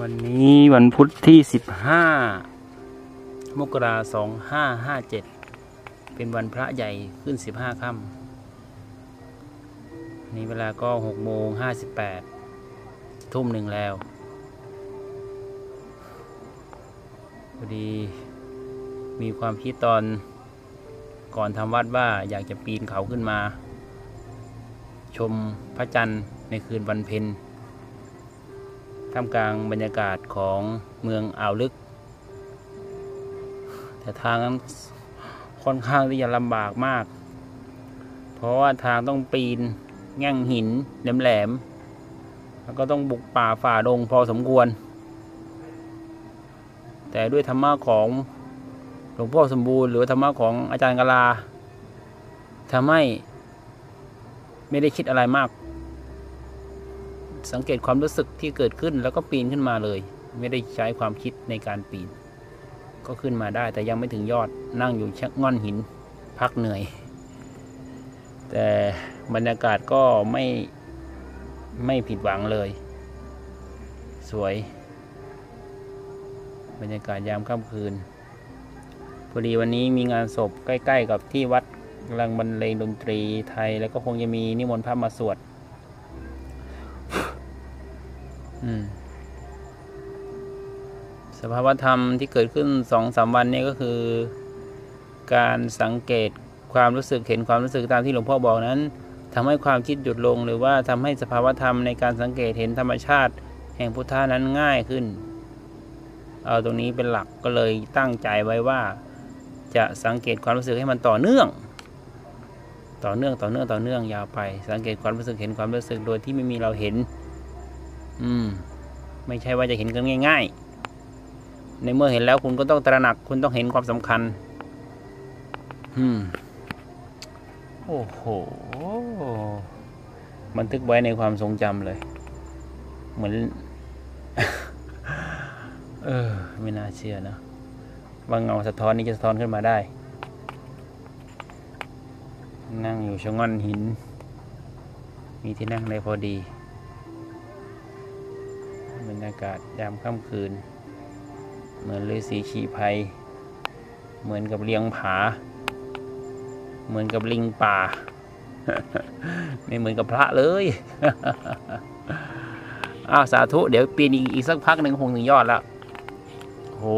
วันนี้วันพุธที่สิบห้ามกราสองห้าห้าเจ็ดเป็นวันพระใหญ่ขึ้นสิบห้าค่ำนี่เวลาก็หกโมงห้าสิบแปดทุ่มหนึ่งแล้วพอดีมีความคิดตอนก่อนทำวัดว่าอยากจะปีนเขาขึ้นมา ชมพระจันทร์ในคืนวันเพ็ญ ท่ามกลางบรรยากาศของเมืองอ่าวลึก แต่ทางนั้นค่อนข้างที่จะลำบากมาก เพราะว่าทางต้องปีนแง่งหินแหลมๆแล้วก็ต้องบุกป่าฝ่าดงพอสมควร แต่ด้วยธรรมะของหลวงพ่อสมบูรณ์ หรือธรรมะของอาจารย์กลาทำให้ไม่ได้คิดอะไรมาก สังเกตความรู้สึกที่เกิดขึ้นแล้วก็ปีนขึ้นมาเลย ไม่ได้ใช้ความคิดในการปีน ก็ขึ้นมาได้แต่ยังไม่ถึงยอดนั่งอยู่ชักง่อนหินพักเหนื่อย แต่บรรยากาศก็ไม่ไม่ผิดหวังเลย สวย บรรยากาศยามค่ำคืนพอดีวันนี้มีงานศพใกล้ ๆ กับที่วัดกำลังบรรเลงดนตรีไทย แล้วก็คงจะมีนิมนต์พระมาสวด อืม สภาวธรรมที่เกิดขึ้นสองสามวันนี้ก็คือ การสังเกตความรู้สึกเห็นความรู้สึกตามที่หลวงพ่อบอกนั้นทำให้ความคิดหยุดลง หรือว่าทำให้สภาวธรรมในการสังเกตเห็นธรรมชาติ แห่งพุทธานั้นง่ายขึ้น เอาตรงนี้เป็นหลักก็เลยตั้งใจไว้ว่า จะสังเกตความรู้สึกให้มันต่อเนื่อง ต่อเนื่องต่อเนื่องต่อเนื่องยาวไป สังเกตความรู้สึกเห็นความรู้สึกโดยที่ไม่มีเราเห็น อืม ไม่ใช่ว่าจะเห็นกันง่าย ๆ ในเมื่อเห็นแล้วคุณก็ต้องตระหนัก คุณต้องเห็นความสำคัญ อืม โอ้โห บันทึกไว้ในความทรงจำเลย เหมือน เออ ไม่น่าเชื่อนะว่าเงาสะท้อนนี้จะสะท้อนขึ้นมาได้ นั่งอยู่ชะง่อนหิน มีที่นั่งได้พอดีบร รยากาศยามค่ำคืน เหมือนฤาษีชีภัย เหมือนกับเลี้ยงผา เหมือนกับลิงป่า ไม่เหมือนกับพระเลยอ้าวสาธุ เดี๋ยวปีนอีกสักพักหนึ่งคงถึงยอดแล้วโอ้